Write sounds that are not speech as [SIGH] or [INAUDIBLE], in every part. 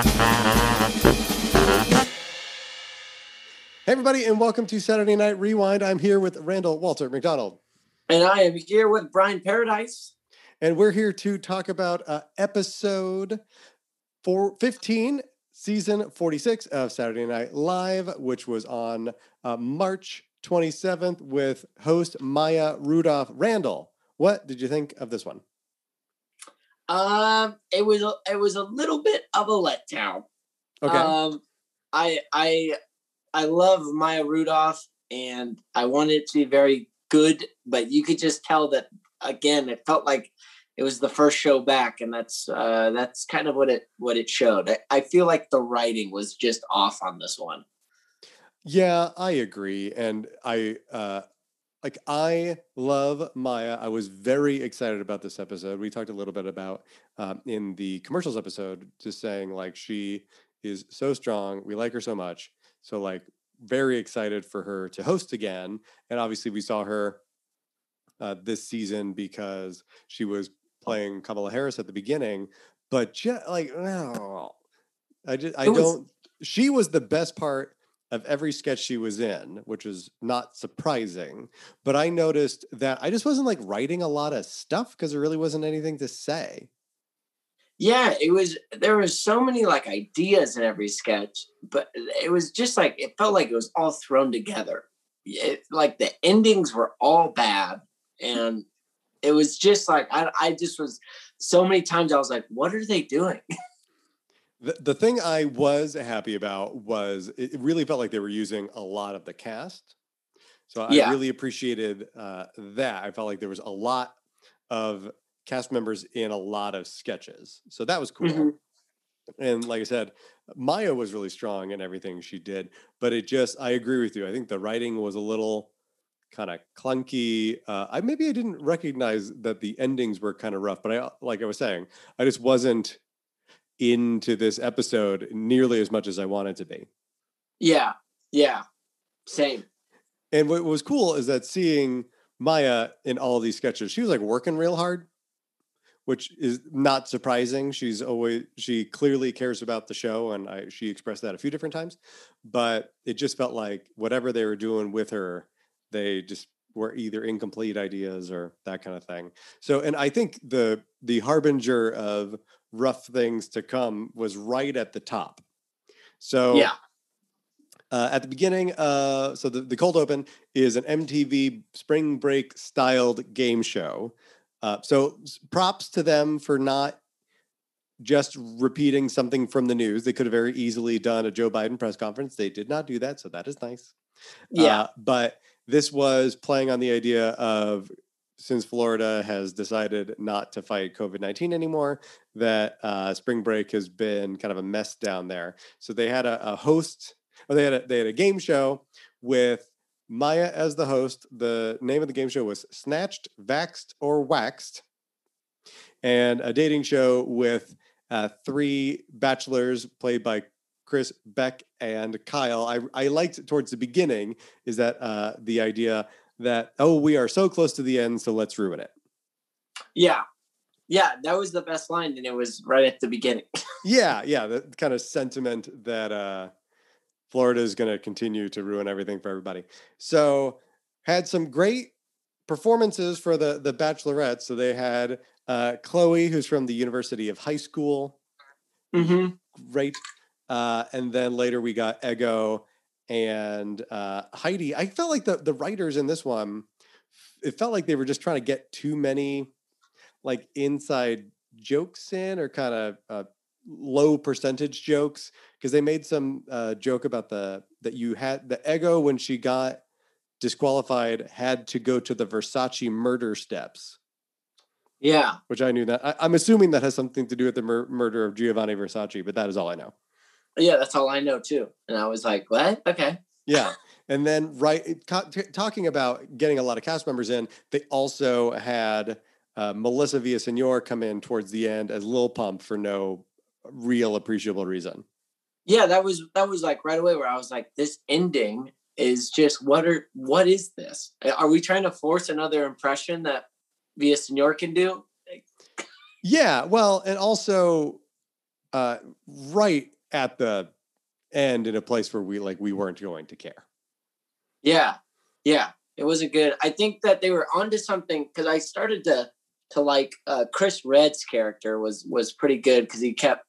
Hey, everybody, and welcome to Saturday Night Rewind. I'm here with Randall Walter McDonald. And I am here with Brian Paradise. And we're here to talk about uh, episode four, 15, season 46 of Saturday Night Live, which was on uh, March 27th with host Maya Rudolph. Randall, what did you think of this one? Um, it was a, it was a little bit of a letdown. Okay. Um, I I I love Maya Rudolph, and I wanted it to be very good, but you could just tell that again. It felt like it was the first show back, and that's uh, that's kind of what it what it showed. I, I feel like the writing was just off on this one. Yeah, I agree, and I uh, like I love Maya. I was very excited about this episode. We talked a little bit about um, in the commercials episode, just saying like she is so strong. We like her so much. So like very excited for her to host again. And obviously we saw her uh, this season because she was playing Kamala Harris at the beginning. But just like no, I just I was- don't. She was the best part of every sketch she was in, which was not surprising. But I noticed that I just wasn't like writing a lot of stuff because there really wasn't anything to say. Yeah, it was. There was so many like ideas in every sketch, but it was just like it felt like it was all thrown together. It, like the endings were all bad, and it was just like I, I just was so many times I was like, "What are they doing?" [LAUGHS] The, the thing I was happy about was it really felt like they were using a lot of the cast. So I Yeah. really appreciated uh, that. I felt like there was a lot of cast members in a lot of sketches. So that was cool. Mhm. And like I said, Maya was really strong in everything she did, but it just, I agree with you. I think the writing was a little kind of clunky. Uh, I maybe I didn't recognize that the endings were kind of rough, but I, like I was saying, I just wasn't into this episode nearly as much as I wanted to be. Yeah, yeah, same. And what was cool is that seeing Maya in all these sketches, she was like working real hard, which is not surprising. She's always she clearly cares about the show, and I, she expressed that a few different times. But it just felt like whatever they were doing with her, they just were either incomplete ideas or that kind of thing. So, and I think the the harbinger of rough things to come was right at the top. So Yeah, uh, at the beginning, uh, so the, the cold open is an MTV spring break styled game show. Uh, so props to them for not just repeating something from the news. They could have very easily done a Joe Biden press conference. They did not do that, so that is nice. yeah, Uh, but this was playing on the idea of since Florida has decided not to fight COVID 19 anymore, that uh, spring break has been kind of a mess down there. So they had a, a host, or they had a, they had a game show with Maya as the host. The name of the game show was Snatched, Vaxed, or Waxed, and a dating show with uh, three bachelors played by Chris Beck and Kyle. I I liked towards the beginning is that uh, the idea that oh we are so close to the end, so let's ruin it. yeah, yeah. That was the best line, and it was right at the beginning. [LAUGHS] Yeah, yeah, the kind of sentiment that uh, Florida is going to continue to ruin everything for everybody. So had some great performances for the the bachelorette So they had uh, Chloe, who's from the University of High School. mm-hmm. great. Uh, and then later we got Ego and uh, Heidi. I felt like the the writers in this one, it felt like they were just trying to get too many like inside jokes in or kind of uh, low percentage jokes because they made some uh, joke about the that you had the Ego when she got disqualified had to go to the Versace murder steps Yeah, which I knew that. I, I'm assuming that has something to do with the mur- murder of Giovanni Versace, but that is all I know. Yeah. That's all I know too. And I was like, "What? Okay." Yeah. And then, right, talking about getting a lot of cast members in, they also had uh, Melissa Villasenor come in towards the end as Lil Pump for no real appreciable reason. yeah that was that was like right away where i was like this ending is just what are what is this are we trying to force another impression that Villasenor can do Yeah. Well, and also uh, right at the end in a place where we like we weren't going to care. Yeah, yeah, it was a good. I think that they were onto something because I started to to like uh, Chris Redd's character was was pretty good because he kept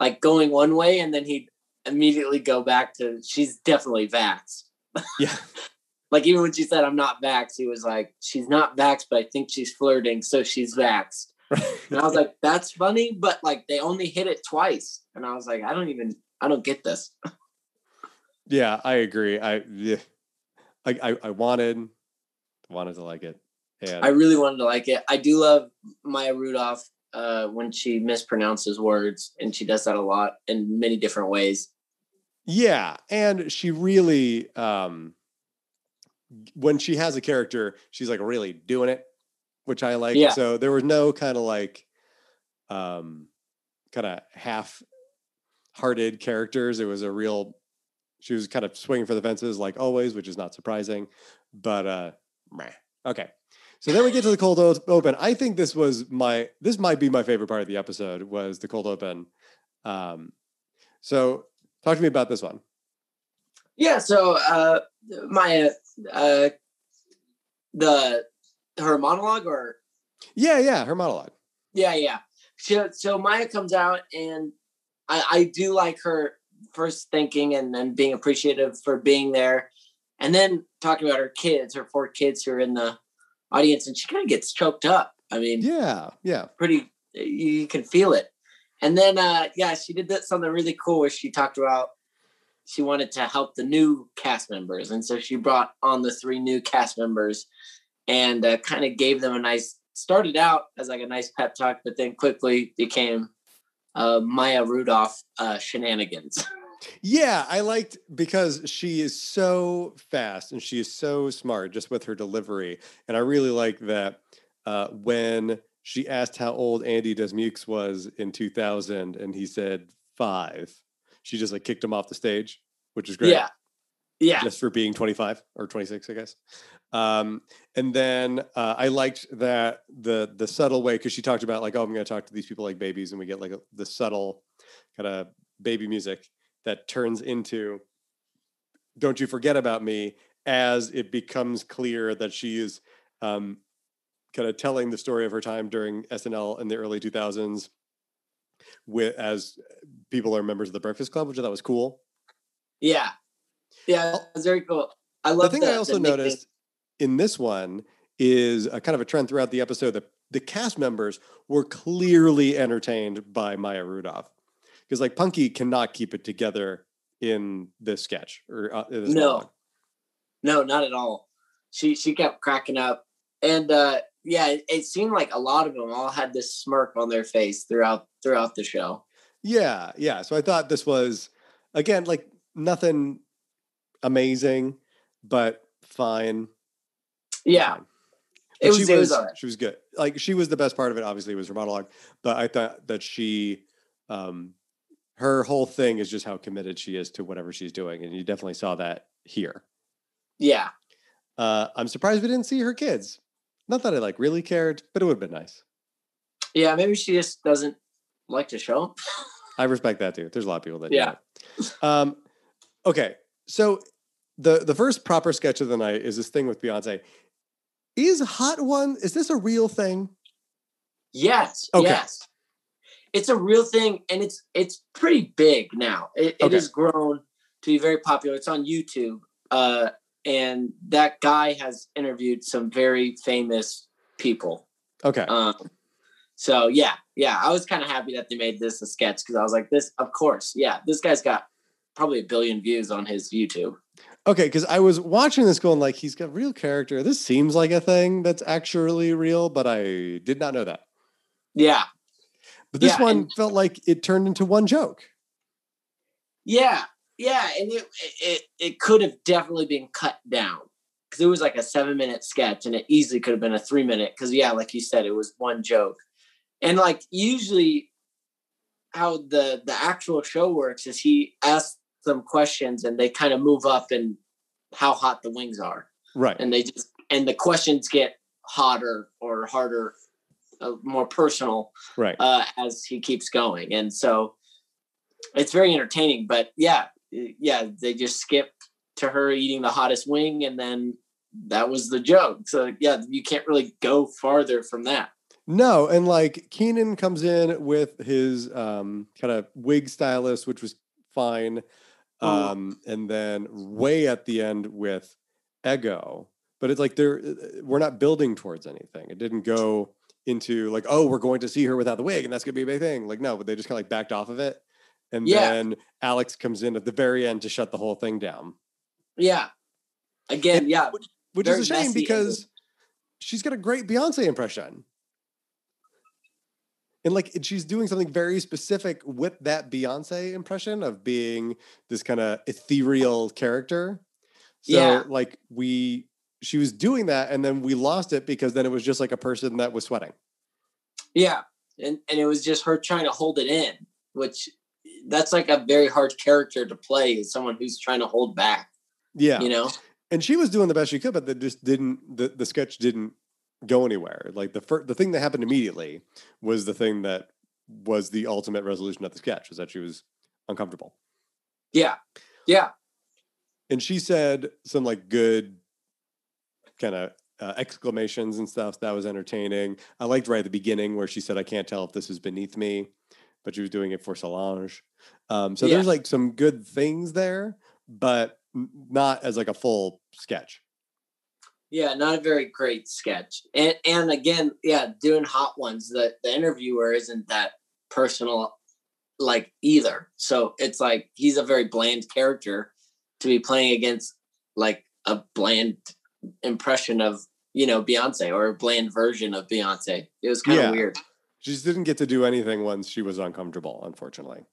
like going one way and then he'd immediately go back to she's definitely vaxxed. Yeah. [LAUGHS] like even when she said I'm not vaxxed, he was like, she's not vaxxed, but I think she's flirting, so she's vaxxed. [LAUGHS] and I was like, that's funny, but like they only hit it twice. And I was like, I don't even I don't get this. yeah, I agree. I yeah. I, I, I wanted wanted to like it. And I really wanted to like it. I do love Maya Rudolph uh, when she mispronounces words, and she does that a lot in many different ways. Yeah, and she really, um, when she has a character, she's like really doing it, which I like. Yeah. So there was no kind of like, um, kind of half-hearted characters. It was a real. She was kind of swinging for the fences, like always, which is not surprising. But uh, meh. okay. So then we get to the cold open. I think this was my this might be my favorite part of the episode was the cold open. Um, so talk to me about this one. Yeah. So uh, my uh, the her monologue or yeah yeah her monologue yeah yeah so so Maya comes out and I, I do like her first thinking and then being appreciative for being there and then talking about her kids her four kids who are in the audience and she kind of gets choked up. I mean, yeah, yeah, pretty, you can feel it. And then, uh, yeah, she did that something really cool where she talked about she wanted to help the new cast members. And so she brought on the three new cast members and uh, kind of gave them a nice, started out as like a nice pep talk, but then quickly became uh, Maya Rudolph uh, shenanigans. [LAUGHS] Yeah, I liked because she is so fast and she is so smart just with her delivery. And I really like that uh, when she asked how old Andy Dismukes was in 2000 and he said five, she just like kicked him off the stage, which is great. Yeah. Yeah. Just for being 25 or 26, I guess. Um, and then uh, I liked that the the subtle way because she talked about like, oh, I'm going to talk to these people like babies, and we get like a, the subtle kind of baby music that turns into don't you forget about me as it becomes clear that she is um, kind of telling the story of her time during SNL in the early 2000s with as people are members of the Breakfast Club, which I thought was cool. Yeah, yeah, it's very cool. I love the thing the, I also noticed in this one is a kind of a trend throughout the episode that the cast members were clearly entertained by Maya Rudolph because like Punkie cannot keep it together in this sketch or uh, this no, monologue. no, not at all. She she kept cracking up, and uh, yeah, it, it seemed like a lot of them all had this smirk on their face throughout throughout the show. Yeah, yeah. So I thought this was again like nothing amazing, but fine. Yeah. Fine. It was, she was, was she was good. Like she was the best part of it. Obviously, was her monologue, but I thought that she um, her whole thing is just how committed she is to whatever she's doing, and you definitely saw that here. Yeah. Uh, I'm surprised we didn't see her kids. Not that I like really cared, but it would have been nice. Yeah, maybe she just doesn't like to show them. [LAUGHS] I respect that too. There's a lot of people that yeah. Um, okay, so the the first proper sketch of the night is this thing with Beyonce. Is Hot One? Is this a real thing? Yes. Okay. Yes it's a real thing and it's it's pretty big now. It, okay. it has grown to be very popular. It's on YouTube. Uh, and that guy has interviewed some very famous people. Okay. Um, so yeah, yeah, I was kind of happy that they made this a sketch because I was like, this, of course, yeah, this guy's got probably a billion views on his YouTube. Okay, because I was watching this going like, he's got real character. This seems like a thing that's actually real, but I did not know that. Yeah, but this yeah, one and, felt like it turned into one joke. Yeah, yeah, and it it it could have definitely been cut down because it was like a seven minute sketch, and it easily could have been a three minute. Because yeah, like you said, it was one joke, and like usually how the the actual show works is he asks them questions and they kind of move up and how hot the wings are right and they just and the questions get hotter or harder uh, more personal right uh, as he keeps going, and so it's very entertaining. But yeah, yeah, they just skip to her eating the hottest wing, and then that was the joke. So yeah, you can't really go farther from that. No, and like Kenan comes in with his um, kind of wig stylist, which was fine. Oh. Um, and then way at the end with Ego, but it's like they're we're not building towards anything. It didn't go into like, oh, we're going to see her without the wig, and that's gonna be a big thing. Like, no, but they just kind of like backed off of it. And Yeah. then Alex comes in at the very end to shut the whole thing down. Yeah. Again, yeah. Which Very is a shame because she's got a great Beyonce impression. And like she's doing something very specific with that Beyonce impression of being this kind of ethereal character. So Yeah. like we she was doing that and then we lost it because then it was just like a person that was sweating. Yeah. And and it was just her trying to hold it in, which that's like a very hard character to play is someone who's trying to hold back, Yeah. you know? and she was doing the best she could, but that just didn't the, the sketch didn't go anywhere. Like the fir- the thing that happened immediately was the thing that was the ultimate resolution of the sketch was that she was uncomfortable. Yeah. Yeah. And she said some like good kind of uh, exclamations and stuff that was entertaining. I liked right at the beginning where she said, "I can't tell if this is beneath me," but she was doing it for Solange. Um, so Yeah. there's like some good things there, but not as like a full sketch. Yeah, not a very great sketch. And and again, yeah, doing hot ones, the the interviewer isn't that personal like either. So it's like he's a very bland character to be playing against like a bland impression of, you know, Beyonce or a bland version of Beyonce. It was kind of Yeah. weird. She just didn't get to do anything once she was uncomfortable, unfortunately.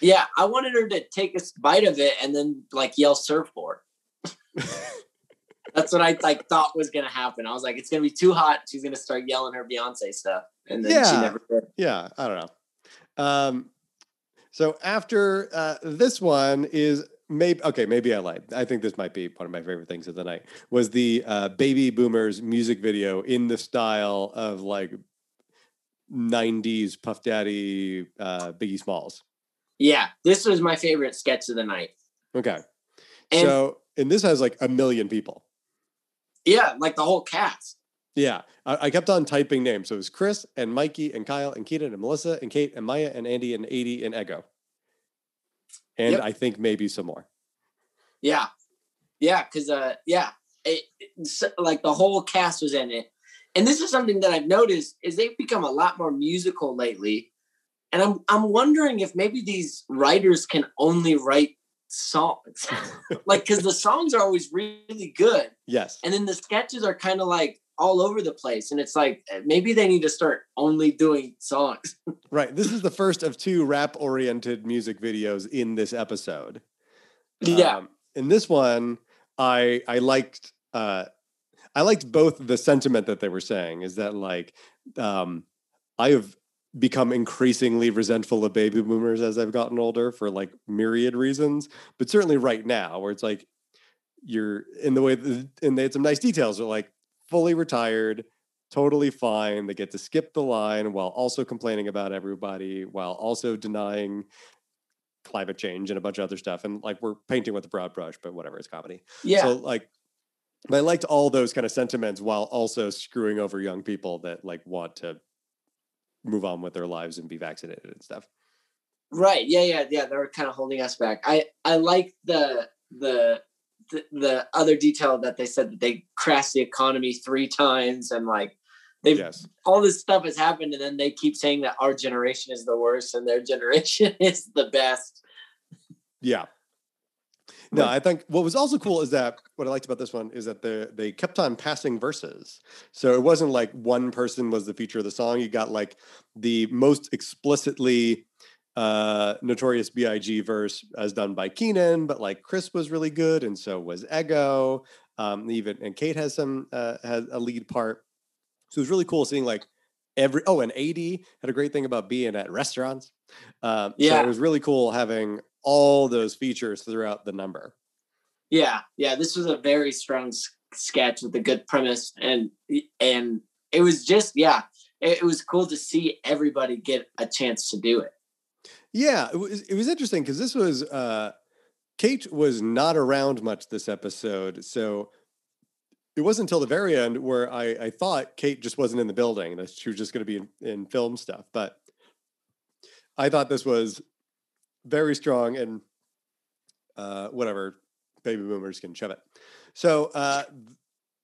Yeah, I wanted her to take a bite of it and then like yell surfboard. [LAUGHS] That's what I like thought was gonna happen. I was like, it's gonna be too hot. She's gonna start yelling her Beyonce stuff, and then she Yeah. never did. yeah, I don't know. Um, so after uh, this one is maybe okay, maybe I lied. I think this might be one of my favorite things of the night was the uh, Baby Boomers music video in the style of like '90s Puff Daddy, uh, Biggie Smalls. Yeah, this was my favorite sketch of the night. Okay, And so and this has like a million people. Yeah, like the whole cast. Yeah, I, I kept on typing names. So it was Chris and Mikey and Kyle and Keaton and Melissa and Kate and Maya and Andy and Aidy and Ego. And Yep. I think maybe some more. Yeah, yeah, because uh, yeah, it, like the whole cast was in it. And this is something that I've noticed is they've become a lot more musical lately. And I'm I'm wondering if maybe these writers can only write songs, [LAUGHS] [LAUGHS] like because the songs are always really good, Yes. and then the sketches are kind of like all over the place. And it's like eh, maybe they need to start only doing songs. [LAUGHS] Right. This is the first of two rap oriented music videos in this episode. Yeah, Um, in this one, I I liked uh I liked both the sentiment that they were saying is that like um I have become increasingly resentful of baby boomers as I've gotten older for like myriad reasons, but certainly right now where it's like you're in the way that, and they had some nice details. They're like fully retired, totally fine. They get to skip the line while also complaining about everybody, while also denying climate change and a bunch of other stuff. And like we're painting with a broad brush, but whatever, it's comedy. yeah, So like I liked all those kind of sentiments while also screwing over young people that like want to move on with their lives and be vaccinated and stuff. Right. Yeah, yeah, yeah. They're kind of holding us back. I I like the the the, the other detail that they said that they crashed the economy three times and like they've Yes. all this stuff has happened and then they keep saying that our generation is the worst and their [LAUGHS] generation is the best. Yeah. No, I think what was also cool is that what I liked about this one is that they they kept on passing verses. So it wasn't like one person was the feature of the song. You got like the most explicitly uh notorious BIG verse as done by Kenan, but like Chris was really good, and so was Ego. Um, even and Kate has some uh has a lead part. So it was really cool seeing like every oh, and Aidy had a great thing about being at restaurants. Um, so Yeah. it was really cool having all those features throughout the number. Yeah, yeah. This was a very strong s- sketch with a good premise and and it was just yeah. it, it was cool to see everybody get a chance to do it. Yeah, it was it was interesting because this was uh Kate was not around much this episode, so it wasn't until the very end where I, I thought Kate just wasn't in the building, that she was just going to be in, in film stuff. But I thought this was very strong and uh, whatever, baby boomers can shove it. So uh,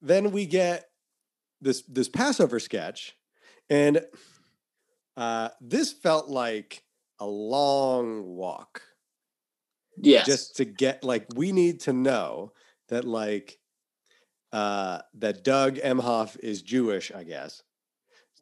then we get this this Passover sketch, and uh, this felt like a long walk. Yes. Just to get like we need to know that like uh that Doug Emhoff is Jewish, I guess.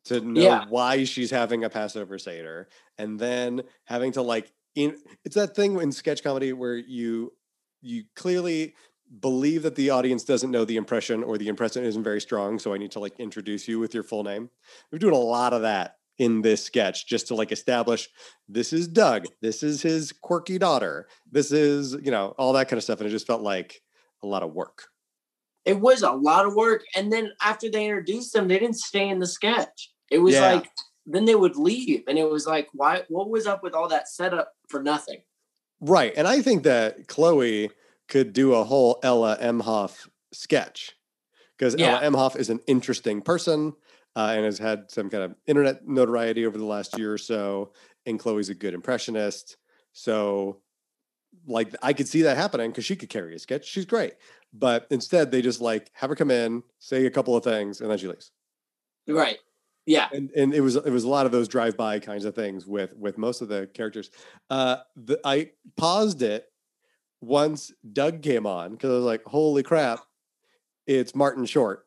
To know Yeah. why she's having a Passover Seder and then having to like in it's that thing in sketch comedy where you you clearly believe that the audience doesn't know the impression or the impression isn't very strong so i need to like introduce you with your full name we're doing a lot of that in this sketch just to like establish this is doug this is his quirky daughter this is you know all that kind of stuff and it just felt like a lot of work it was a lot of work. And then after they introduced them, they didn't stay in the sketch. It was Yeah. like then they would leave, and it was like, why? What was up with all that setup for nothing? right and i think that chloe could do a whole ella emhoff sketch because Yeah. ella emhoff is an interesting person uh, and has had some kind of internet notoriety over the last year or so and chloe's a good impressionist so like i could see that happening because she could carry a sketch she's great but instead they just like have her come in say a couple of things and then she leaves Right? Yeah. and and it was it was a lot of those drive by kinds of things with with most of the characters. Uh, the, I paused it once Doug came on because I was like, "Holy crap, it's Martin Short."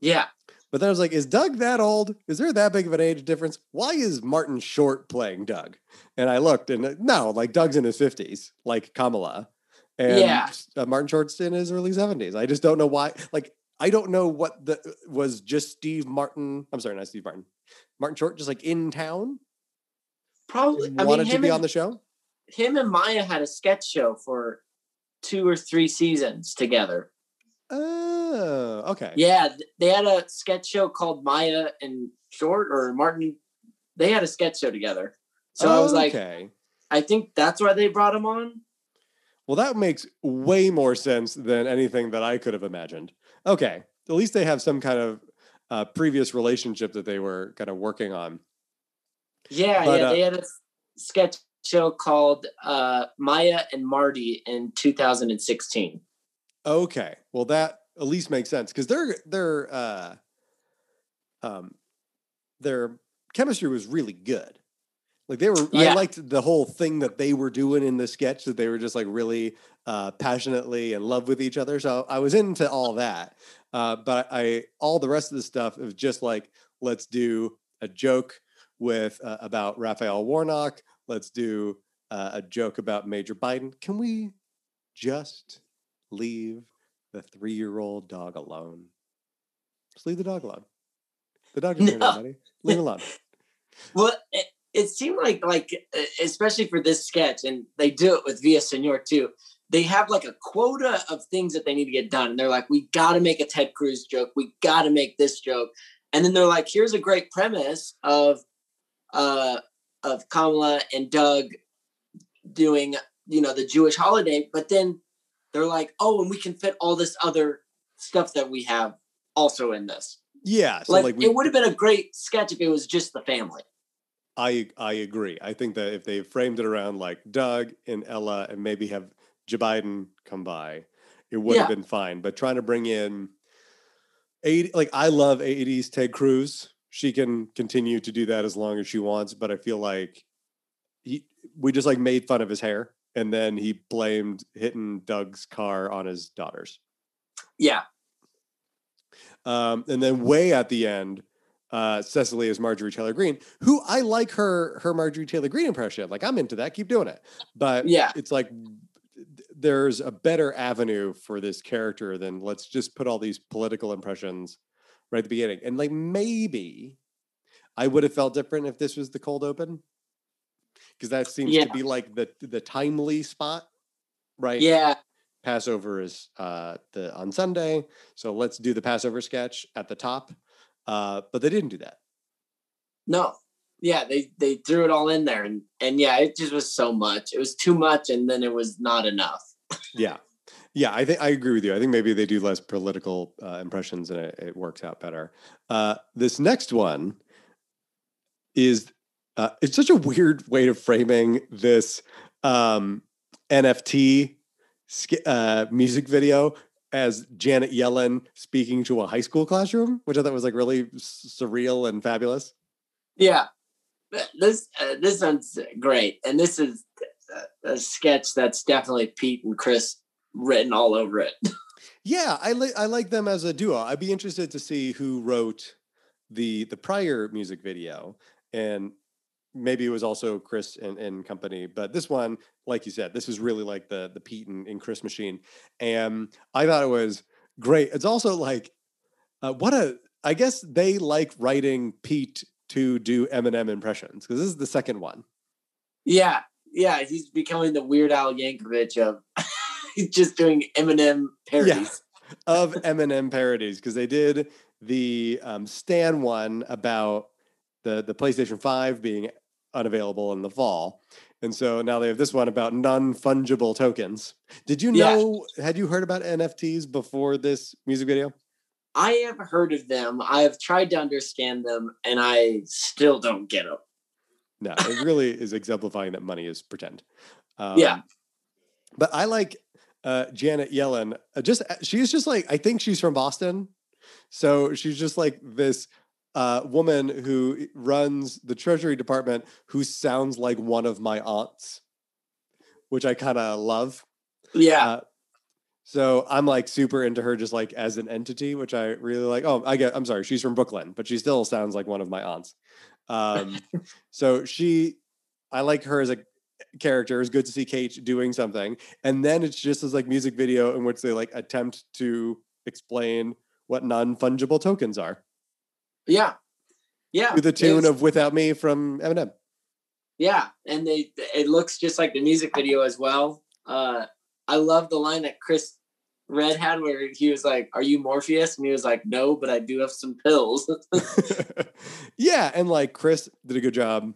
Yeah. But then I was like, "Is Doug that old? Is there that big of an age difference? Why is Martin Short playing Doug?" And I looked, and uh, no, like Doug's in his fifties, like Kamala, and Yeah. uh, Martin Short's in his early seventies. I just don't know why. Like, I don't know what the uh, was just Steve Martin. I'm sorry, not Steve Martin. Martin Short, just like in town, Probably. and I mean, wanted to be and, on the show. him and Maya had a sketch show for two or three seasons together. Oh, okay. Yeah, they had a sketch show called Maya and Short or Martin. They had a sketch show together. So I was like, okay. I think that's why they brought him on. Well, that makes way more sense than anything that I could have imagined. Okay. At least they have some kind of uh, previous relationship that they were kind of working on. Yeah, But, yeah, uh, they had a sketch show called uh, Maya and Marty in 2016. Okay. Well, that at least makes sense because their their uh, um, their chemistry was really good. Like they were, I liked the whole thing that they were doing in the sketch. That they were just like really uh, passionately in love with each other. So I was into all that. Uh, but I all the rest of the stuff was just like let's do a joke with uh, about Raphael Warnock. Let's do uh, a joke about Major Biden. Can we just leave the three-year-old dog alone? Just leave the dog alone. The dog hurt No. anybody. Leave it alone. [LAUGHS] Well, it, seemed like like especially for this sketch, and they do it with Villasenor too. They have like a quota of things that they need to get done, and they're like, "We got to make a Ted Cruz joke. We got to make this joke," and then they're like, "Here's a great premise of uh of Kamala and Doug doing you know the Jewish holiday," but then they're like, "Oh, and we can fit all this other stuff that we have also in this." Yeah. So like, like, we, it would have been a great sketch if it was just the family. I I agree. I think that if they framed it around like Doug and Ella and maybe have Joe Biden come by, it would have been fine. But trying to bring in Aidy like I love Aidy's Ted Cruz. She can continue to do that as long as she wants, but I feel like he we just like made fun of his hair and then he blamed hitting Doug's car on his daughters. Yeah, Um, and then way at the end, uh, Cecily is Marjorie Taylor Greene, who I like her her Marjorie Taylor Greene impression. Like I'm into that. Keep doing it. But Yeah. it's like there's a better avenue for this character than let's just put all these political impressions right at the beginning. And like maybe I would have felt different if this was the cold open. Because that seems Yeah. to be like the the timely spot, right? yeah. Passover is uh, the on Sunday, so let's do the Passover sketch at the top. Uh, but they didn't do that. No. Yeah, they they threw it all in there and and yeah, it just was so much. It was too much and then it was not enough. [LAUGHS] yeah. Yeah, I think I agree with you. I think maybe they do less political uh, impressions and it, it, works out better. Uh, this next one is uh, it's such a weird way of framing this um, NFT uh, music video as Janet Yellen speaking to a high school classroom, which I thought was like really surreal and fabulous. Yeah, this uh, this one's great, and this is a sketch that's definitely Pete and Chris written all over it. [LAUGHS] yeah, I like I like them as a duo. I'd be interested to see who wrote the the prior music video and maybe it was also Chris and, and company, but this one, like you said, this is really like the the Pete and, and Chris machine, and I thought it was great. It's also like uh, what a I guess they like writing Pete to do Eminem impressions because this is the second one. Yeah, yeah, he's becoming the Weird Al Yankovic of he's [LAUGHS] just doing Eminem parodies. Yeah, of Eminem parodies because they did the um, Stan one about the the PlayStation 5 being unavailable in the fall. And so now they have this one about non fungible tokens. Did you know, yeah. had you heard about NFTs before this music video? I have heard of them. I have tried to understand them and I still don't get them. No, it really is exemplifying that money is pretend. Um, yeah. But I like uh, Janet Yellen. Uh, just uh, she's just like I think she's from Boston, so she's just like this uh, woman who runs the Treasury Department who sounds like one of my aunts, which I kind of love. Yeah. Uh, so I'm like super into her just like as an entity, which I really like. Oh, I get. I'm sorry, she's from Brooklyn, but she still sounds like one of my aunts. Um, [LAUGHS] so she, I like her as a character. It's good to see Kate doing something, and then it's just this like music video in which they like attempt to explain what non fungible tokens are. Yeah. Yeah. To the tune of Without Me from Eminem. Yeah. And they it looks just like the music video as well. Uh I love the line that Chris Redd had where he was like, Are you Morpheus? And he was like, No, but I do have some pills. [LAUGHS] [LAUGHS] yeah, and like Chris did a good job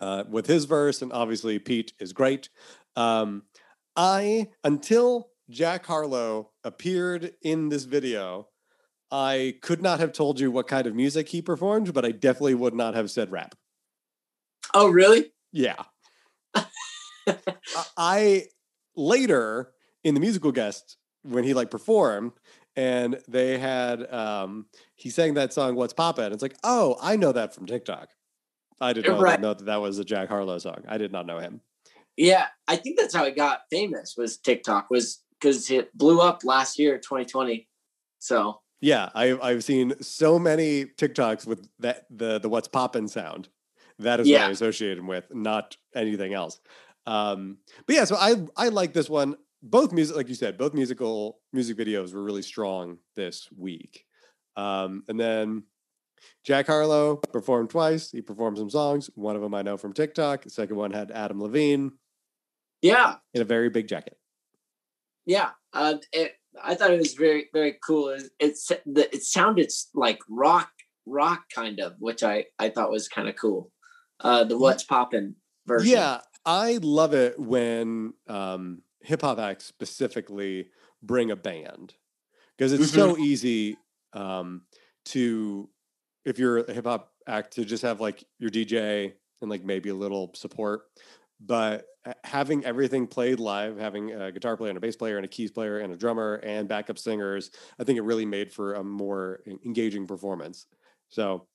uh, with his verse, and obviously Pete is great. Um, I until Jack Harlow appeared in this video, I could not have told you what kind of music he performed, but I definitely would not have said rap. Oh, really? Yeah. [LAUGHS] I later in the musical guest when he like performed and they had um he sang that song what's poppin' it's like oh i know that from tiktok i did not right. know that that was a jack harlow song i did not know him yeah i think that's how he got famous was tiktok was because it blew up last year 2020 so yeah, I've I've seen so many TikToks with that the the what's poppin' sound. That is yeah. what I associate him with, not anything else. Um, but yeah, so I I like this one. Both music, like you said, both musical music videos were really strong this week. Um, and then Jack Harlow performed twice. He performed some songs. One of them I know from TikTok. The second one had Adam Levine. Yeah, in a very big jacket. Yeah, uh, it, I thought it was very very cool. It, it's it sounded like rock rock kind of, which I I thought was kind of cool. Uh, the what's poppin' version. Yeah, I love it when um, hip hop acts specifically bring a band because it's mm-hmm. so easy um, to if you're a hip hop act to just have like your DJ and like maybe a little support but having everything played live, having a guitar player and a bass player and a keys player and a drummer and backup singers, I think it really made for a more engaging performance. So,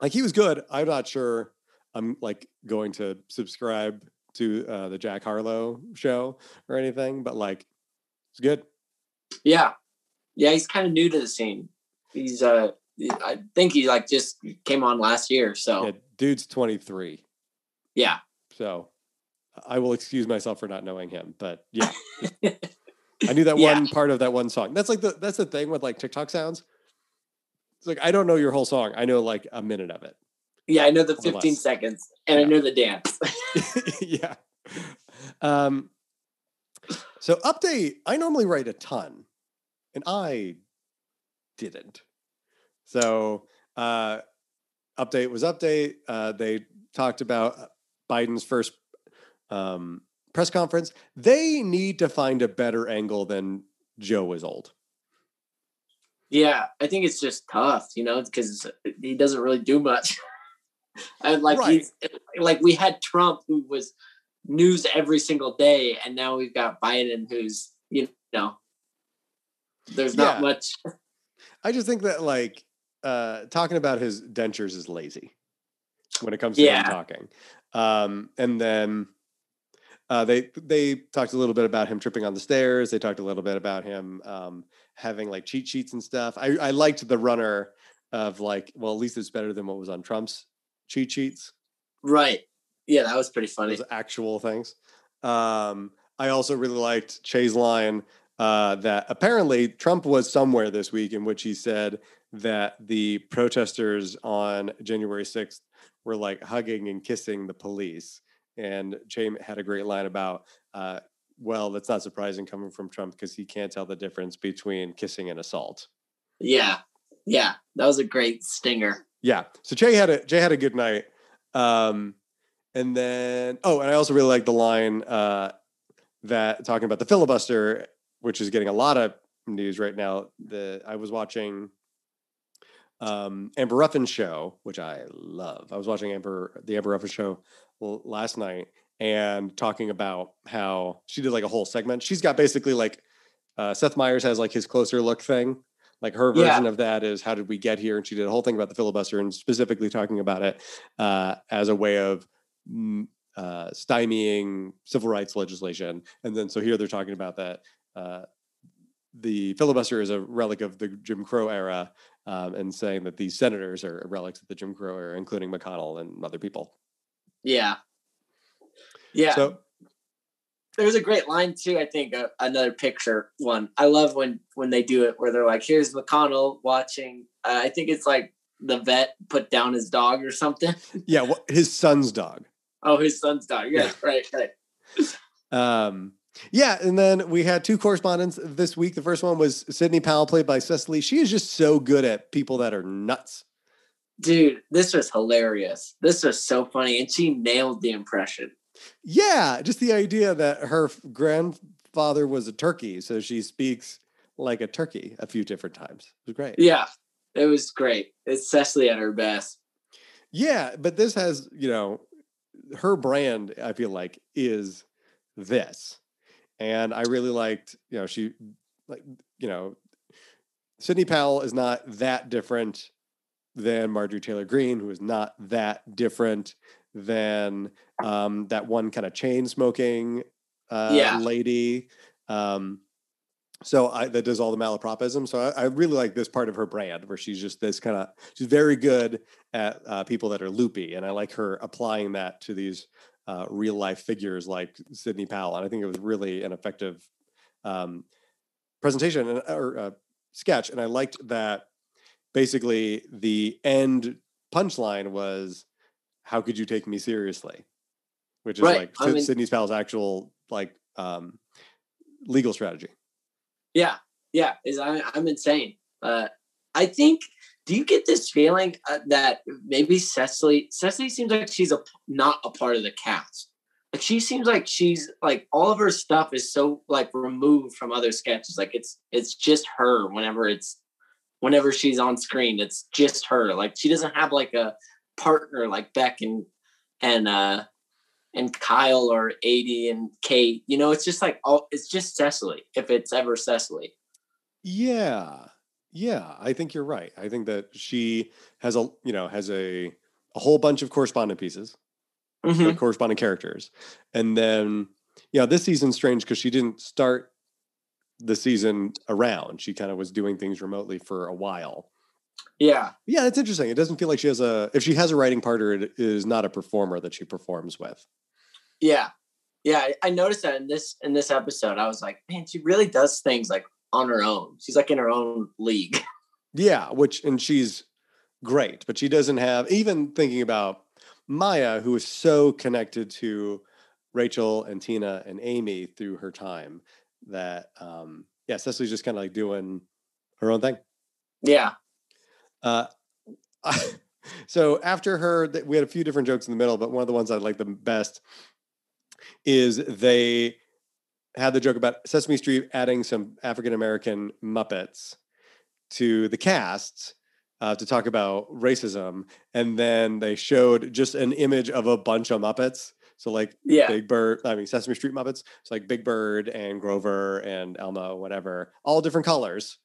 like he was good. I'm not sure I'm like going to subscribe to uh, the Jack Harlow show or anything, but like it's good. Yeah, yeah, he's kind of new to the scene. He's uh, I think he like just came on last year. So, yeah, dude's 23. Yeah. So I will excuse myself for not knowing him, but yeah, [LAUGHS] I knew that yeah. one part of that one song. That's like the that's the thing with like TikTok sounds. It's like I don't know your whole song. I know like a minute of it. Yeah, I know the 15 seconds and yeah. I know the dance. [LAUGHS] [LAUGHS] yeah. Um so update, I normally write a ton and I didn't. So uh update was update. Uh, they talked about Biden's first um, press conference. They need to find a better angle than Joe is old. Yeah, I think it's just tough, you know, because he doesn't really do much. [LAUGHS] and like Right. he's like we had Trump who was news every single day, and now we've got Biden who's you know there's not Yeah. much. I just think that like uh, talking about his dentures is lazy when it comes to Yeah. him talking. Um, and then uh, they they talked a little bit about him tripping on the stairs. They talked a little bit about him um, having like cheat sheets and stuff. I, I liked the runner of like, well, at least it's better than what was on Trump's cheat sheets. Right. Yeah, that was pretty funny. those actual things. Um, I also really liked Che's line uh, that apparently Trump was somewhere this week in which he said that the protesters on January 6th were like hugging and kissing the police. And Che had a great line about, uh, well, that's not surprising coming from Trump because he can't tell the difference between kissing and assault. Yeah. Yeah. That was a great stinger. Yeah. So Che had a Che had a good night. Um, and then oh, and I also really like the line uh, that talking about the filibuster, which is getting a lot of news right now. The I was watching um, Amber Ruffin's show, which I love. I was watching Amber the Amber Ruffin show last night and talking about how she did like a whole segment. She's got basically like uh, Seth Meyers has like his closer look thing. Like her Yeah. version of that is how did we get here? And she did a whole thing about the filibuster and specifically talking about it uh, as a way of mm, uh, stymieing civil rights legislation. And then so here they're talking about that uh, the filibuster is a relic of the Jim Crow era um, and saying that these senators are relics of the Jim Crow era, including McConnell and other people. Yeah. Yeah. So there's a great line too. I think uh, another picture one. I love when when they do it where they're like, "Here's McConnell watching." Uh, I think it's like the vet put down his dog or something. [LAUGHS] yeah, what, his son's dog. Oh, his son's dog. Yeah, right, right. Um, yeah, and then we had two correspondents this week. The first one was Sidney Powell, played by Cecily. She is just so good at people that are nuts. Dude, this was hilarious. This was so funny, and she nailed the impression. Yeah, just the idea that her grandfather was a turkey, so she speaks like a turkey a few different times. It was great. Yeah, it was great. It's Cecily at her best. Yeah, but this has, you know, her brand, I feel like, is this. And I really liked, you know, she like, you know, Sidney Powell is not that different than Marjorie Taylor Greene, who is not that different than um, that one kind of chain smoking uh, Yeah. lady. Um, so I, that does all the malapropism. So I, I really like this part of her brand where she's just this kind of, she's very good at uh, people that are loopy. And I like her applying that to these uh, real life figures like Sidney Powell. And I think it was really an effective um, presentation and, or uh, sketch. And I liked that basically the end punchline was, how could you take me seriously? Which is Right. like I mean- Sidney Powell's actual like um, legal strategy. Yeah, yeah, is I, I'm insane. Uh, I think. Do you get this feeling uh, that maybe Cecily? Cecily seems like she's a not a part of the cast. Like she seems like she's like all of her stuff is so like removed from other sketches. Like it's it's just her whenever it's whenever she's on screen. It's just her. Like she doesn't have like a partner like Beck and and uh and Kyle or Aidy and Kate. You know, it's just like all it's just Cecily if it's ever Cecily. Yeah. Yeah, I think you're right. I think that she has a, you know, has a a whole bunch of correspondent pieces, Mhm. like corresponding characters. And then, yeah, this season's strange because she didn't start the season around. She kind of was doing things remotely for a while. Yeah. Yeah, it's interesting. It doesn't feel like she has a if she has a writing partner, it is not a performer that she performs with. Yeah. Yeah. I, I noticed that in this in this episode. I was like, man, she really does things like on her own. She's like in her own league. [LAUGHS] Yeah, which and she's great, but she doesn't have even thinking about Maya, who is so connected to Rachel and Tina and Amy through her time that um yeah, Cecily's just kind of like doing her own thing. yeah. Uh I, [LAUGHS] so after her, we had a few different jokes in the middle, but one of the ones I like the best is they had the joke about Sesame Street adding some African American Muppets to the cast uh, to talk about racism, and then they showed just an image of a bunch of Muppets. So like Yeah. Big Bird, I mean Sesame Street Muppets. It's like Big Bird and Grover and Elmo, whatever, all different colors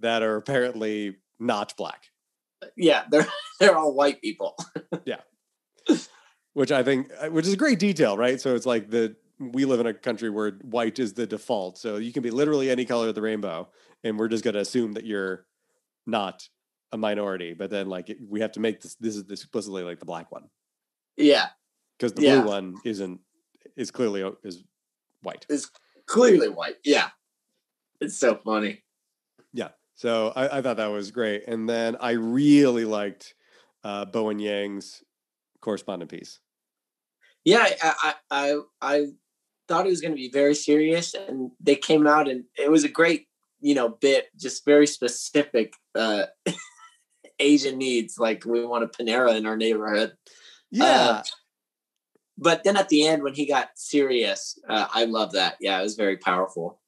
that are apparently not black. Yeah, they're [LAUGHS] they're all white people. [LAUGHS] Yeah. Which I think, uh, which is a great detail, right? So it's like the we live in a country where white is the default, so you can be literally any color of the rainbow, and we're just going to assume that you're not a minority. But then, like, we have to make this. This is explicitly like the black one Yeah, because the Yeah. blue one isn't is clearly is white. it's clearly white. Yeah, it's so funny. Yeah. So I, I thought that was great, and then I really liked uh, Bowen Yang's correspondent piece. Yeah, I I I, I thought it was going to be very serious, and they came out, and it was a great you know bit, just very specific uh, [LAUGHS] Asian needs. Like we want a Panera in our neighborhood. Yeah. But then at the end, when he got serious, uh, I love that. Yeah, it was very powerful.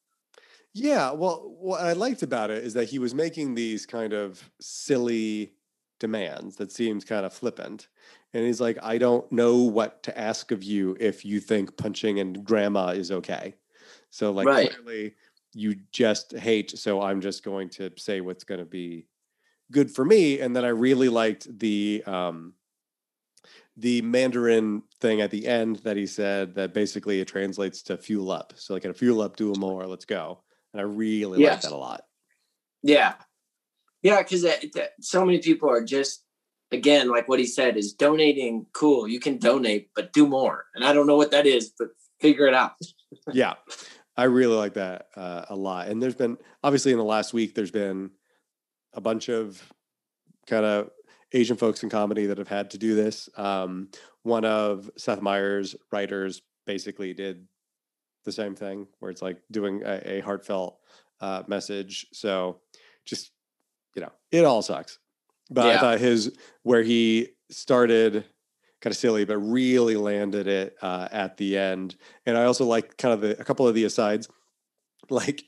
Yeah, well, what I liked about it is that he was making these kind of silly demands that seemed kind of flippant. And he's like, I don't know what to ask of you if you think punching and grandma is okay. So, like, Right. clearly you just hate. So, I'm just going to say what's going to be good for me. And then I really liked the, um, the Mandarin thing at the end that he said that basically it translates to fuel up. So like, fuel up, do more, let's go. And I really like that a lot. Yeah, yeah, because so many people are just again like what he said is donating. Cool, you can donate, but do more. And I don't know what that is, but figure it out. yeah, I really like that uh, a lot. And there's been obviously in the last week, there's been a bunch of kind of Asian folks in comedy that have had to do this. Um, one of Seth Meyers' writers basically did the same thing, where it's like doing a, a heartfelt uh, message. So just you know, it all sucks. But I thought his where he started kind of silly, but really landed it uh, at the end. And I also like kind of the, a couple of the asides, like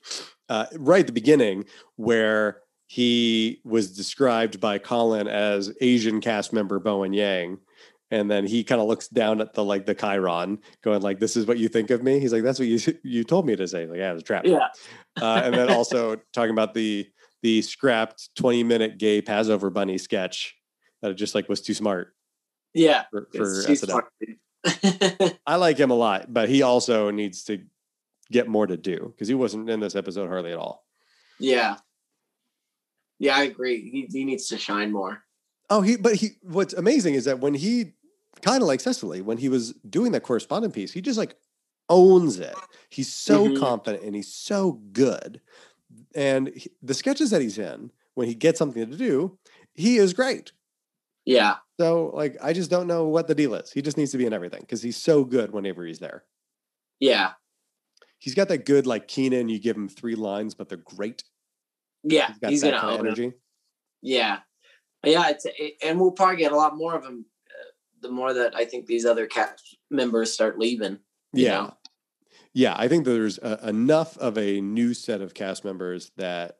uh, right at the beginning where he was described by Colin as Asian cast member Bowen Yang. And then he kind of looks down at the like the chyron, going like, "This is what you think of me." He's like, "That's what you [LAUGHS] you told me to say." Like, yeah, it was a trap. Yeah, Uh, and then also [LAUGHS] talking about the the scrapped twenty minute gay Passover bunny sketch that just like was too smart yeah. for, for It's- she's SNL. I like him a lot, but he also needs to get more to do because he wasn't in this episode hardly at all. yeah, yeah. I agree. He he needs to shine more. Oh, he but he what's amazing is that when he kind of like Cecily, when he was doing that correspondent piece, he just like owns it. He's so Mhm. confident and he's so good. And he- the sketches that he's in, when he gets something to do, he is great. Yeah, So like I just don't know what the deal is. He just needs to be in everything because he's so good whenever he's there. yeah, He's got that good like Kenan, you give him three lines, but they're great. Yeah. He's got He's that gonna kind own energy. Yeah, yeah. It's it, and we'll probably get a lot more of them. Uh, the more that I think these other cast members start leaving. you Yeah. know? Yeah, I think there's uh enough of a new set of cast members that,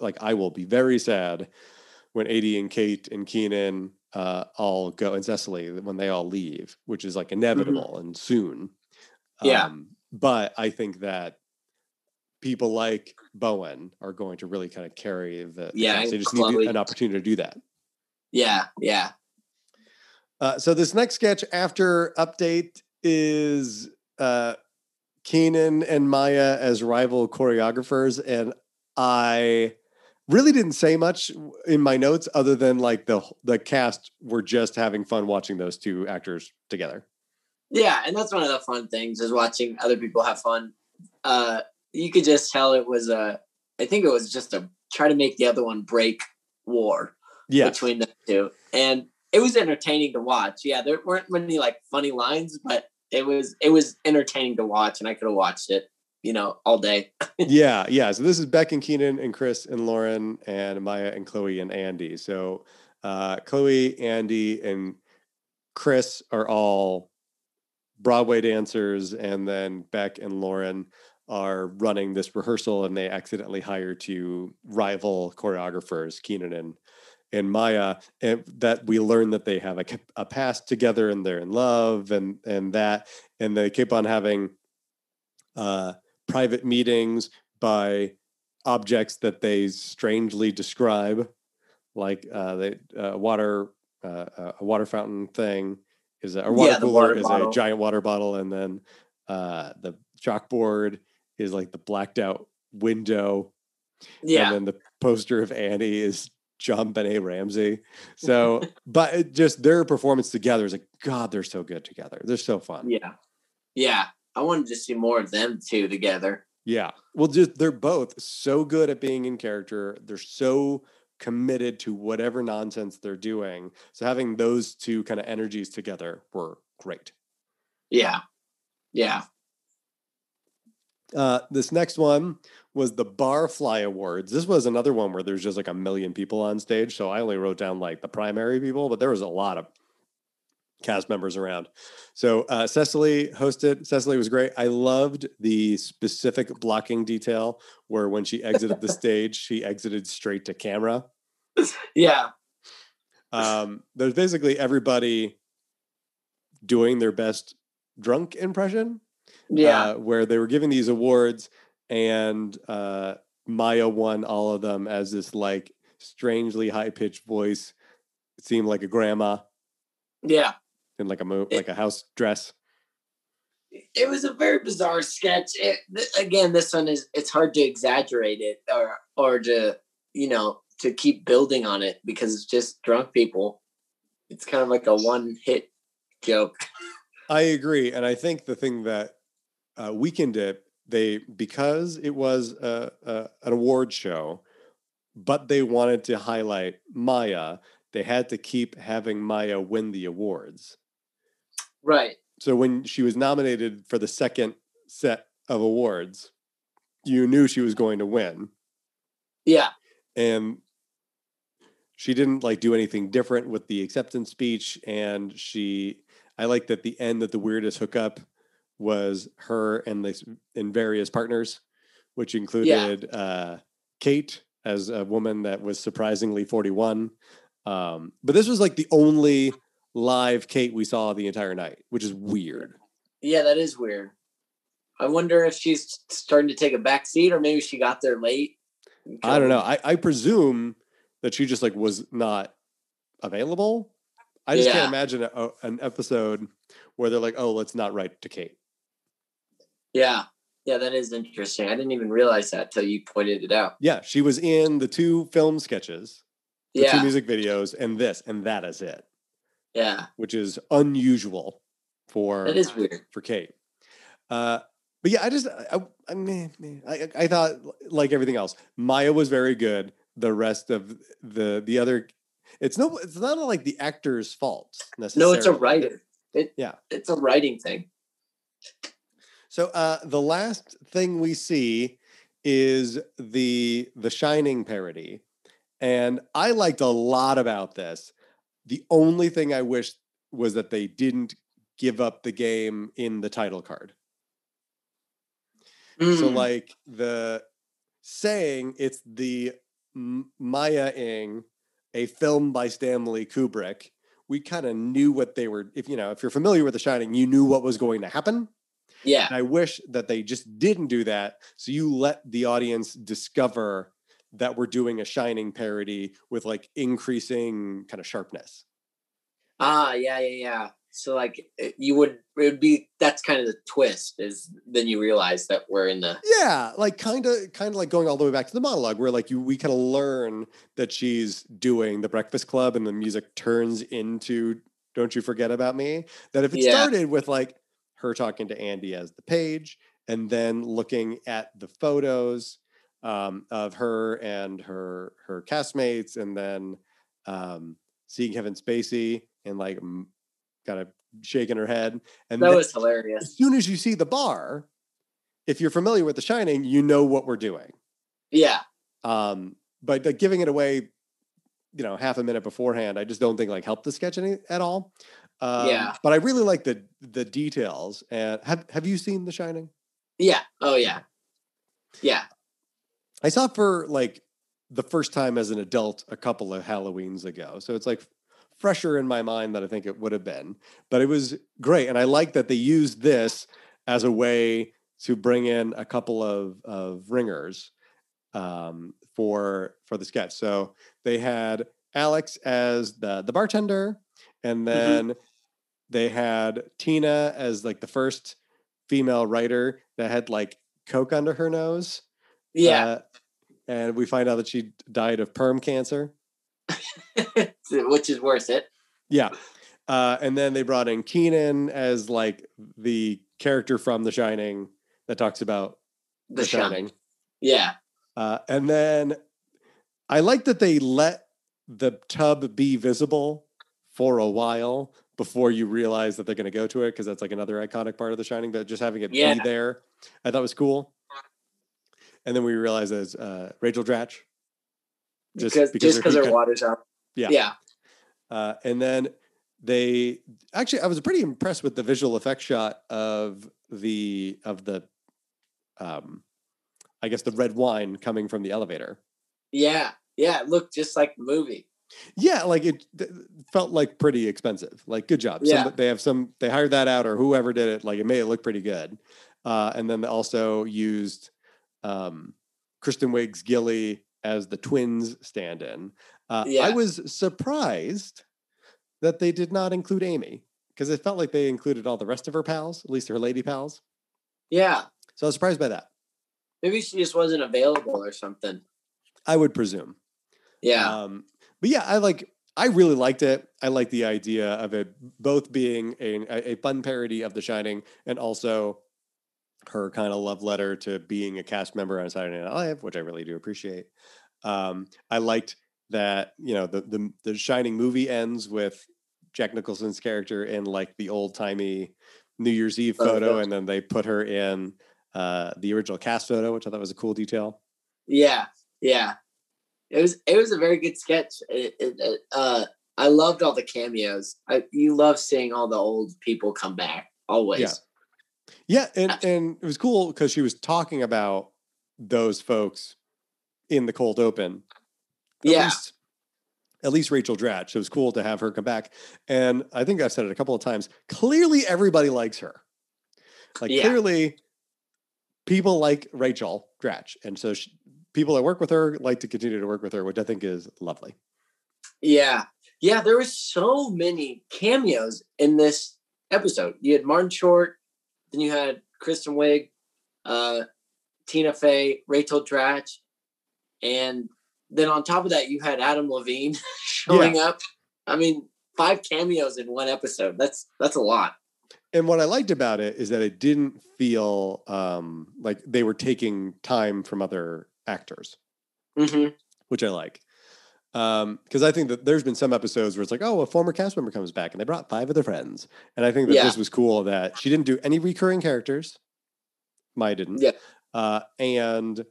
like, I will be very sad when Aidy and Kate and Kenan uh, all go, and Cecily when they all leave, which is like inevitable and soon. Mm-hmm. Yeah. Um, but I think that people like Bowen are going to really kind of carry the. Yeah, they just need an opportunity to do that. Yeah, yeah, Uh, so this next sketch after update is uh, Kenan and Maya as rival choreographers, and I really didn't say much in my notes other than like the the cast were just having fun watching those two actors together. yeah. And that's one of the fun things is watching other people have fun. Uh, you could just tell it was a. I think it was just a try to make the other one break war Yeah, between the two, and it was entertaining to watch. Yeah, there weren't many like funny lines, but it was it was entertaining to watch, and I could have watched it, you know, all day. [LAUGHS] yeah, yeah. So this is Beck and Kenan and Chris and Lauren and Maya and Chloe and Andy. So uh, Chloe, Andy, and Chris are all Broadway dancers, and then Beck and Lauren are running this rehearsal, and they accidentally hire two rival choreographers, Kenan and and Maya, and that we learn that they have a, a past together and they're in love, and and that, and they keep on having uh, private meetings by objects that they strangely describe, like uh, the uh, water, uh, a water fountain thing is a, a water Yeah, cooler water is bottle. a giant water bottle, and then uh, the chalkboard is like the blacked out window, Yeah. and then the poster of Annie is JonBenét Ramsey. So, [LAUGHS] but it just their performance together is like God, they're so good together. They're so fun. Yeah. Yeah. I wanted to see more of them two together. Yeah. Well, just they're both so good at being in character. They're so committed to whatever nonsense they're doing. So having those two kind of energies together were great. Yeah. Yeah. Uh, this next one was the Barfly Awards. This was another one where there's just like a million people on stage. So I only wrote down like the primary people, but there was a lot of cast members around. So uh, Cecily hosted. Cecily was great. I loved the specific blocking detail where when she exited the [LAUGHS] stage, she exited straight to camera. Yeah. Um, there's basically everybody doing their best drunk impression. Yeah. uh, where they were giving these awards, and uh, Maya won all of them as this like strangely high pitched voice. It seemed like a grandma yeah. in like a mo- It- like a house dress. It was a very bizarre sketch. It, th- again, this one is it's hard to exaggerate it or or to you know to keep building on it because it's just drunk people. It's kind of like a one hit joke. I agree, and I think the thing that uh, weakened it, they because it was a, a an award show, but they wanted to highlight Maya. They had to keep having Maya win the awards. Right. So when she was nominated for the second set of awards, you knew she was going to win, Yeah. and she didn't like do anything different with the acceptance speech. And she, I like that the end that the weirdest hookup was her and this and various partners, which included uh, Kate as a woman that was surprisingly forty one. Um, but this was like the only live Kate we saw the entire night, which is weird. Yeah, that is weird. I wonder if she's starting to take a back seat or maybe she got there late. I don't know. I, I presume that she just like was not available. I just Yeah. can't imagine a- an episode where they're like, "Oh, let's not write to Kate." Yeah. Yeah, that is interesting. I didn't even realize that till you pointed it out. Yeah, she was in the two film sketches, the two music videos, and this, and that is it, Yeah. which is unusual for That is weird. for Kate. Uh, but yeah, I just I, I, meh. I I thought like everything else, Maya was very good. The rest of the the other, it's no, it's not like the actor's fault necessarily. No, it's a writer. It, Yeah. It's a writing thing. So uh, the last thing we see is the the Shining parody, and I liked a lot about this. The only thing I wish was that they didn't give up the game in the title card. So Mm. like the saying it's the Maya-ing, a film by Stanley Kubrick. We kind of knew what they were. If you know, if you're familiar with The Shining, you knew what was going to happen. Yeah. And I wish that they just didn't do that. So you let the audience discover that we're doing a Shining parody with like increasing kind of sharpness. Ah, yeah, yeah, yeah. So like you would it would be that's kind of the twist is then you realize that we're in the Yeah, like kind of, kind of like going all the way back to the monologue, where like you, we kind of learn that she's doing the Breakfast Club, and the music turns into "Don't You Forget About Me." That if it Yeah. started with like her talking to Andy as the page, and then looking at the photos um, of her and her her castmates, and then um, seeing Kevin Spacey and like kind of shaking her head, and that then- was hilarious. as soon as you see the bar, if you're familiar with The Shining, you know what we're doing. Yeah. Um, but like giving it away you know half a minute beforehand, I just don't think like helped the sketch any at all. Um, Yeah. But I really like the the details. And have have you seen The Shining? Yeah. Oh yeah. Yeah. I saw it for like the first time as an adult a couple of Halloweens ago. So it's like fresher in my mind than I think it would have been. But it was great. And I like that they used this as a way to bring in a couple of, of ringers um, for for the sketch. So they had Alex as the the bartender, and then they had Tina as like the first female writer that had like coke under her nose. Yeah. Uh, and we find out that she died of perm cancer. [LAUGHS] Which is worth it. Yeah. Uh, and then they brought in Kenan as like the character from The Shining that talks about The, The, Shining. Shining. Yeah. Uh, and then I like that they let the tub be visible for a while before you realize that they're going to go to it because that's like another iconic part of The Shining. But just having it Yeah. be there, I thought was cool. And then we realize as uh, Rachel Dratch. Just because because just her her water's up. Yeah. Yeah. Uh, and then they actually, I was pretty impressed with the visual effect shot of the of the, um, I guess the red wine coming from the elevator. Yeah. Yeah. It looked just like the movie. Yeah, like it felt like pretty expensive. Like, good job. Yeah. Some, they have some. They hired that out, or whoever did it. Like, it made it look pretty good. Uh, and then they also used um, Kristen Wiig's Gilly as the twins stand-in. Uh, I was surprised that they did not include Amy because it felt like they included all the rest of her pals, at least her lady pals. Yeah. So I was surprised by that. Maybe she just wasn't available or something. I would presume. Yeah. Um, but yeah, I like. I really liked it. I like the idea of it both being a, a- fun parody of The Shining and also her kind of love letter to being a cast member on Saturday Night Live, which I really do appreciate. Um, I liked that you know the, the the Shining movie ends with Jack Nicholson's character in like the old timey New Year's Eve Oh, photo, yeah. and then they put her in uh, the original cast photo, which I thought was a cool detail. Yeah, yeah. It was it was a very good sketch. It, it, it, uh, I loved all the cameos. I you love seeing all the old people come back always. Yeah. Yeah, and Uh, and it was cool because she was talking about those folks in the cold open. At Yeah. least, at least Rachel Dratch. It was cool to have her come back, and I think I've said it a couple of times. Clearly, everybody likes her. Like Yeah. clearly, people like Rachel Dratch, and so she, people that work with her like to continue to work with her, which I think is lovely. Yeah. Yeah, there were so many cameos in this episode. You had Martin Short, then you had Kristen Wiig, uh, Tina Fey, Rachel Dratch, and then on top of that, you had Adam Levine [LAUGHS] showing up. I mean, five cameos in one episode. That's that's a lot. And what I liked about it is that it didn't feel um, like they were taking time from other actors. hmm which I like. Because I think that there's been some episodes where it's like, oh, a former cast member comes back and they brought five of their friends. And I think that Yeah. this was cool that she didn't do any recurring characters. Maya didn't. Yeah. Uh, and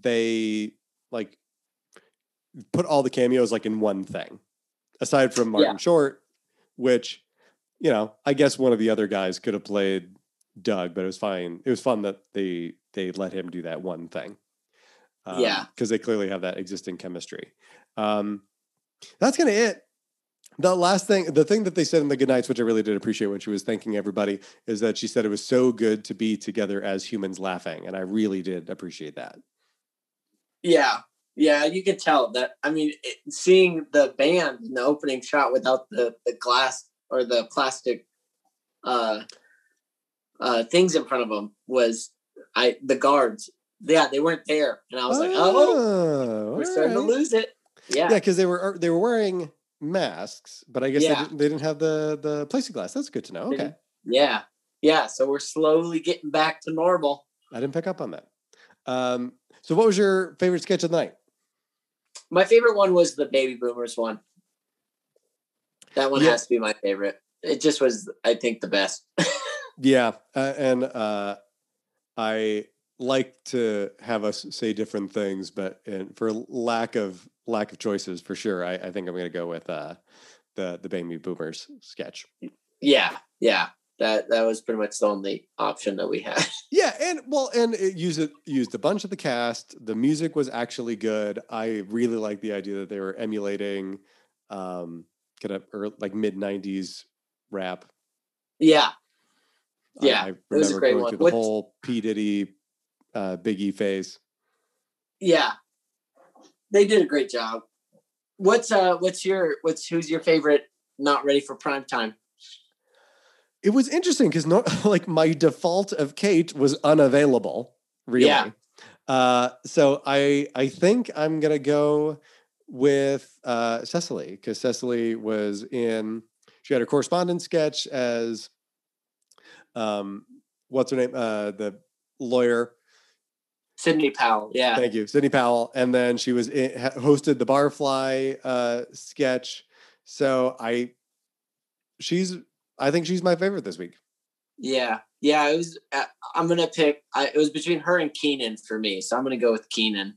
they like put all the cameos like in one thing, aside from Martin Short, which, you know, I guess one of the other guys could have played Doug, but it was fine. It was fun that they they let him do that one thing. Yeah. because they clearly have that existing chemistry. Um, that's kind of it. The last thing, the thing that they said in the good nights, which I really did appreciate when she was thanking everybody, is that she said it was so good to be together as humans laughing, and I really did appreciate that. Yeah, yeah, you could tell that. I mean, it, seeing the band in the opening shot without the the glass or the plastic uh uh things in front of them was I the guards. Yeah, they weren't there, and I was like, oh, we're starting to lose it. Yeah, Yeah, because they were they were wearing masks, but I guess they, didn't, they didn't have the the plexiglass. That's good to know. Okay, yeah, yeah. So we're slowly getting back to normal. I didn't pick up on that. Um, so, what was your favorite sketch of the night? My favorite one was the baby boomers one. That one Yeah. has to be my favorite. It just was, I think, the best. [LAUGHS] Yeah, uh, and uh, I like to have us say different things, but and for lack of lack of choices for sure, I, I think I'm going to go with uh, the the Baby Boomers sketch. Yeah, yeah. That that was pretty much the only option that we had. [LAUGHS] Yeah, and well, and it used it used a bunch of the cast. The music was actually good. I really like the idea that they were emulating um kind of or like mid '90s rap. Yeah, Yeah, I, it was a great one. the What's- whole P Diddy, uh, Biggie phase. yeah. They did a great job. What's uh what's your what's who's your favorite not ready for prime time? It was interesting because not [LAUGHS] like my default of Kate was unavailable. Really. Yeah. Uh, so I I think I'm gonna go with uh, Cecily because Cecily was in. She had a correspondence sketch as, um, what's her name? Uh, the lawyer. Sidney Powell. Yeah. Thank you, Sidney Powell, and then she was in, hosted the Barfly uh, sketch. So I, she's I think she's my favorite this week. Yeah, yeah. It was. Uh, I'm gonna pick. I, it was between her and Kenan for me, so I'm gonna go with Kenan,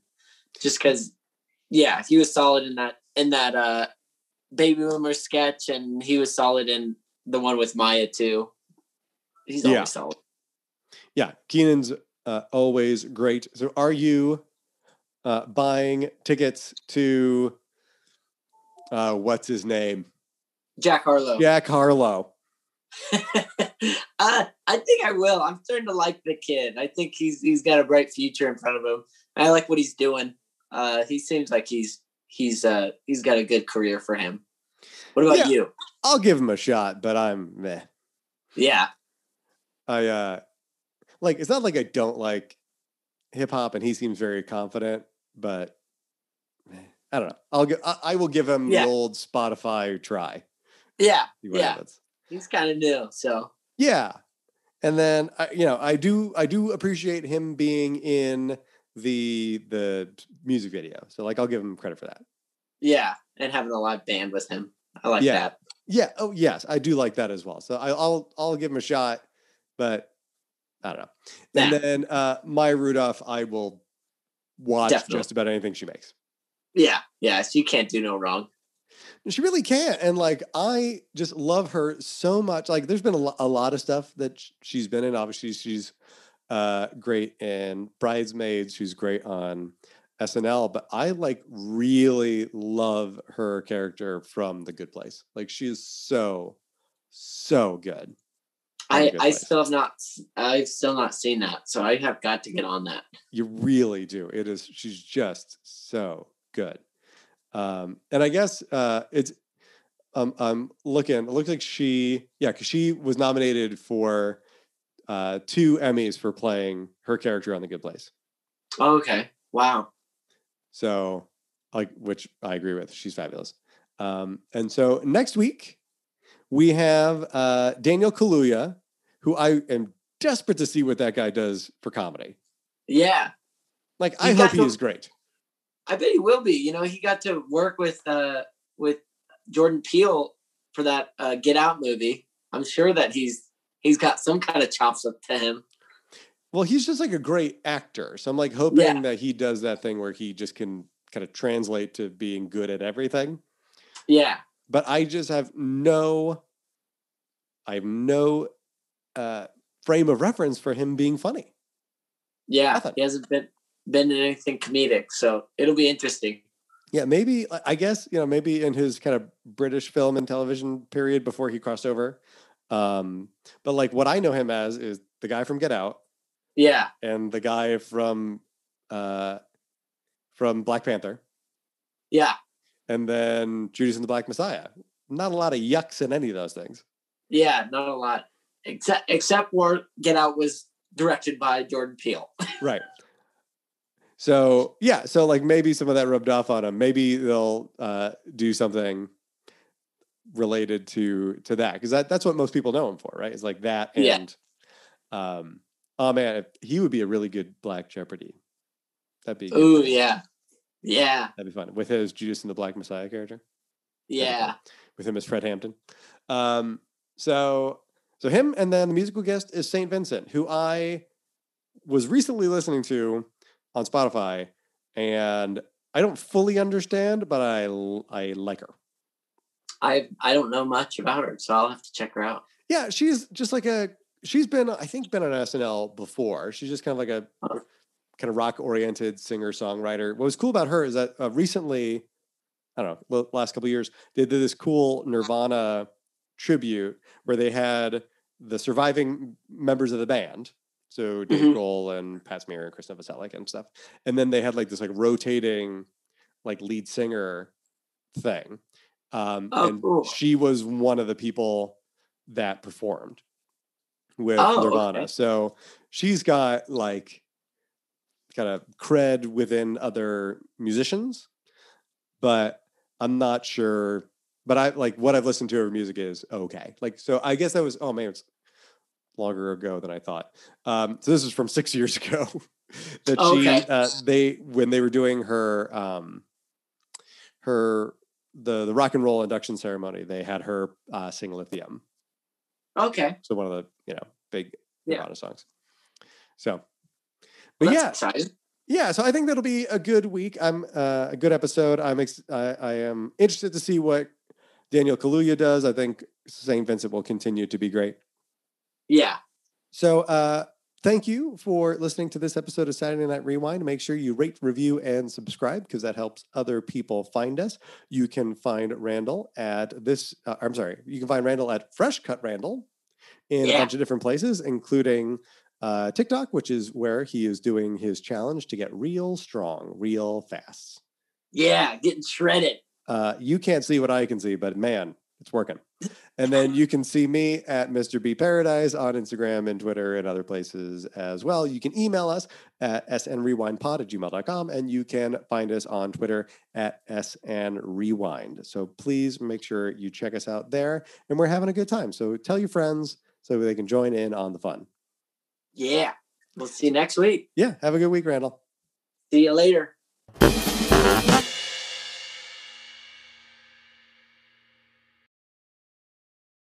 just because. Yeah, he was solid in that in that uh, baby boomer sketch, and he was solid in the one with Maya too. He's Yeah. always solid. Yeah, Kenan's uh, always great. So, are you uh, buying tickets to uh, what's his name? Jack Harlow. Jack Harlow. [LAUGHS] uh, I think I will. I'm starting to like the kid. I think he's he's got a bright future in front of him. I like what he's doing. Uh, he seems like he's he's uh he's got a good career for him. What about Yeah. you? I'll give him a shot, but I'm meh. Yeah, I uh, like. It's not like I don't like hip hop, and he seems very confident, but. I don't know. I'll gi- I, I will give him Yeah. the old Spotify try. yeah, Yeah. happens. he's kind of new. So Yeah. And then I, you know, I do I do appreciate him being in the the music video. So like I'll give him credit for that. yeah, and having a live band with him, I like Yeah. that. Yeah. Oh yes, I do like that as well. So I, I'll I'll give him a shot, but I don't know. And Nah. then uh Maya Rudolph, I will watch Definitely. just about anything she makes. Yeah, yeah. So you can't do no wrong. She really can't. And like, I just love her so much. Like, there's been a, lo- a lot of stuff that sh- she's been in. Obviously, she's uh, great in Bridesmaids. She's great on SNL. But I like really love her character from The Good Place. Like, she is so, so good. I I still have not. I've still not seen that, so I have got to get on that. You really do. It is. She's just so good. Um, and I guess uh, it's. Um, I'm looking. It looks like she, yeah, because she was nominated for uh, two Emmys for playing her character on The Good Place. Okay. Wow. So, like, which I agree with. She's fabulous. Um, and so next week we have uh, Daniel Kaluuya, who I am desperate to see what that guy does for comedy. Yeah. Like, He I hope he is great. I bet he will be. You know, he got to work with uh with Jordan Peele for that uh, Get Out movie. I'm sure that he's he's got some kind of chops up to him. Well, he's just like a great actor. So I'm like hoping Yeah. that he does that thing where he just can kind of translate to being good at everything. Yeah. But I just have no, I have no uh, frame of reference for him being funny. Yeah. Nothing. He hasn't been been in anything comedic, so it'll be interesting. Yeah, maybe I- I guess you know maybe in his kind of British film and television period before he crossed over. Um, but like what I know him as is the guy from Get Out Yeah. and the guy from uh, from Black Panther. Yeah. And then Judas and the Black Messiah. Not a lot of yucks in any of those things. Yeah. Not a lot. Except except where Get Out was directed by Jordan Peele. [LAUGHS] Right. So yeah, so like maybe some of that rubbed off on them. Maybe they'll uh, do something related to to that because that, that's what most people know him for, right? It's like that and Yeah. um oh man, if, he would be a really good Black Jeopardy. That'd be Ooh, yeah. Yeah. that'd be fun with his Judas and the Black Messiah character. That'd be fun. Yeah. with him as Fred Hampton. Um, so so him and then the musical guest is Saint Vincent, who I was recently listening to on Spotify, and I don't fully understand, but I I like her. I I don't know much about her, so I'll have to check her out. Yeah, she's just like a she's been I think been on SNL before. She's just kind of like a. kind of rock oriented singer songwriter. What was cool about her is that uh, recently, I don't know, last couple years they did this cool Nirvana tribute where they had the surviving members of the band. So Dave mm-hmm. Grohl and Pat Smear and Chris Novoselic and stuff. And then they had like this like rotating like lead singer thing. Um, oh, and cool. she was one of the people that performed with oh, Nirvana. Okay. So she's got like kind of cred within other musicians, but I'm not sure. But I like what I've listened to her music is okay. Like, so I guess that was, oh man, it's longer ago than I thought. Um, so this is from six [LAUGHS] years ago [LAUGHS] that she, uh, they, when they were doing her, um, her, the, the rock and roll induction ceremony, they had her uh, sing Lithium. Okay. So one of the you know big yeah. Nirvana songs. So, but well, yeah, exciting. yeah. So I think that'll be a good week. I'm uh, a good episode. I'm ex- I, I am interested to see what Daniel Kaluuya does. I think St. Vincent will continue to be great. Yeah. So uh, thank you for listening to this episode of Saturday Night Rewind. Make sure you rate, review, and subscribe because that helps other people find us. You can find Randall at this, uh, I'm sorry, you can find Randall at Fresh Cut Randall in yeah. a bunch of different places, including uh, TikTok, which is where he is doing his challenge to get real strong, real fast. Yeah, getting shredded. Uh, you can't see what I can see, but man, it's working. [LAUGHS] And then you can see me at Mr. B Paradise on Instagram and Twitter and other places as well. You can email us at snrewindpod at gmail.com and you can find us on Twitter at snrewind. So please make sure you check us out there. And we're having a good time. So tell your friends so they can join in on the fun. Yeah. We'll see you next week. Yeah. Have a good week, Randall. See you later.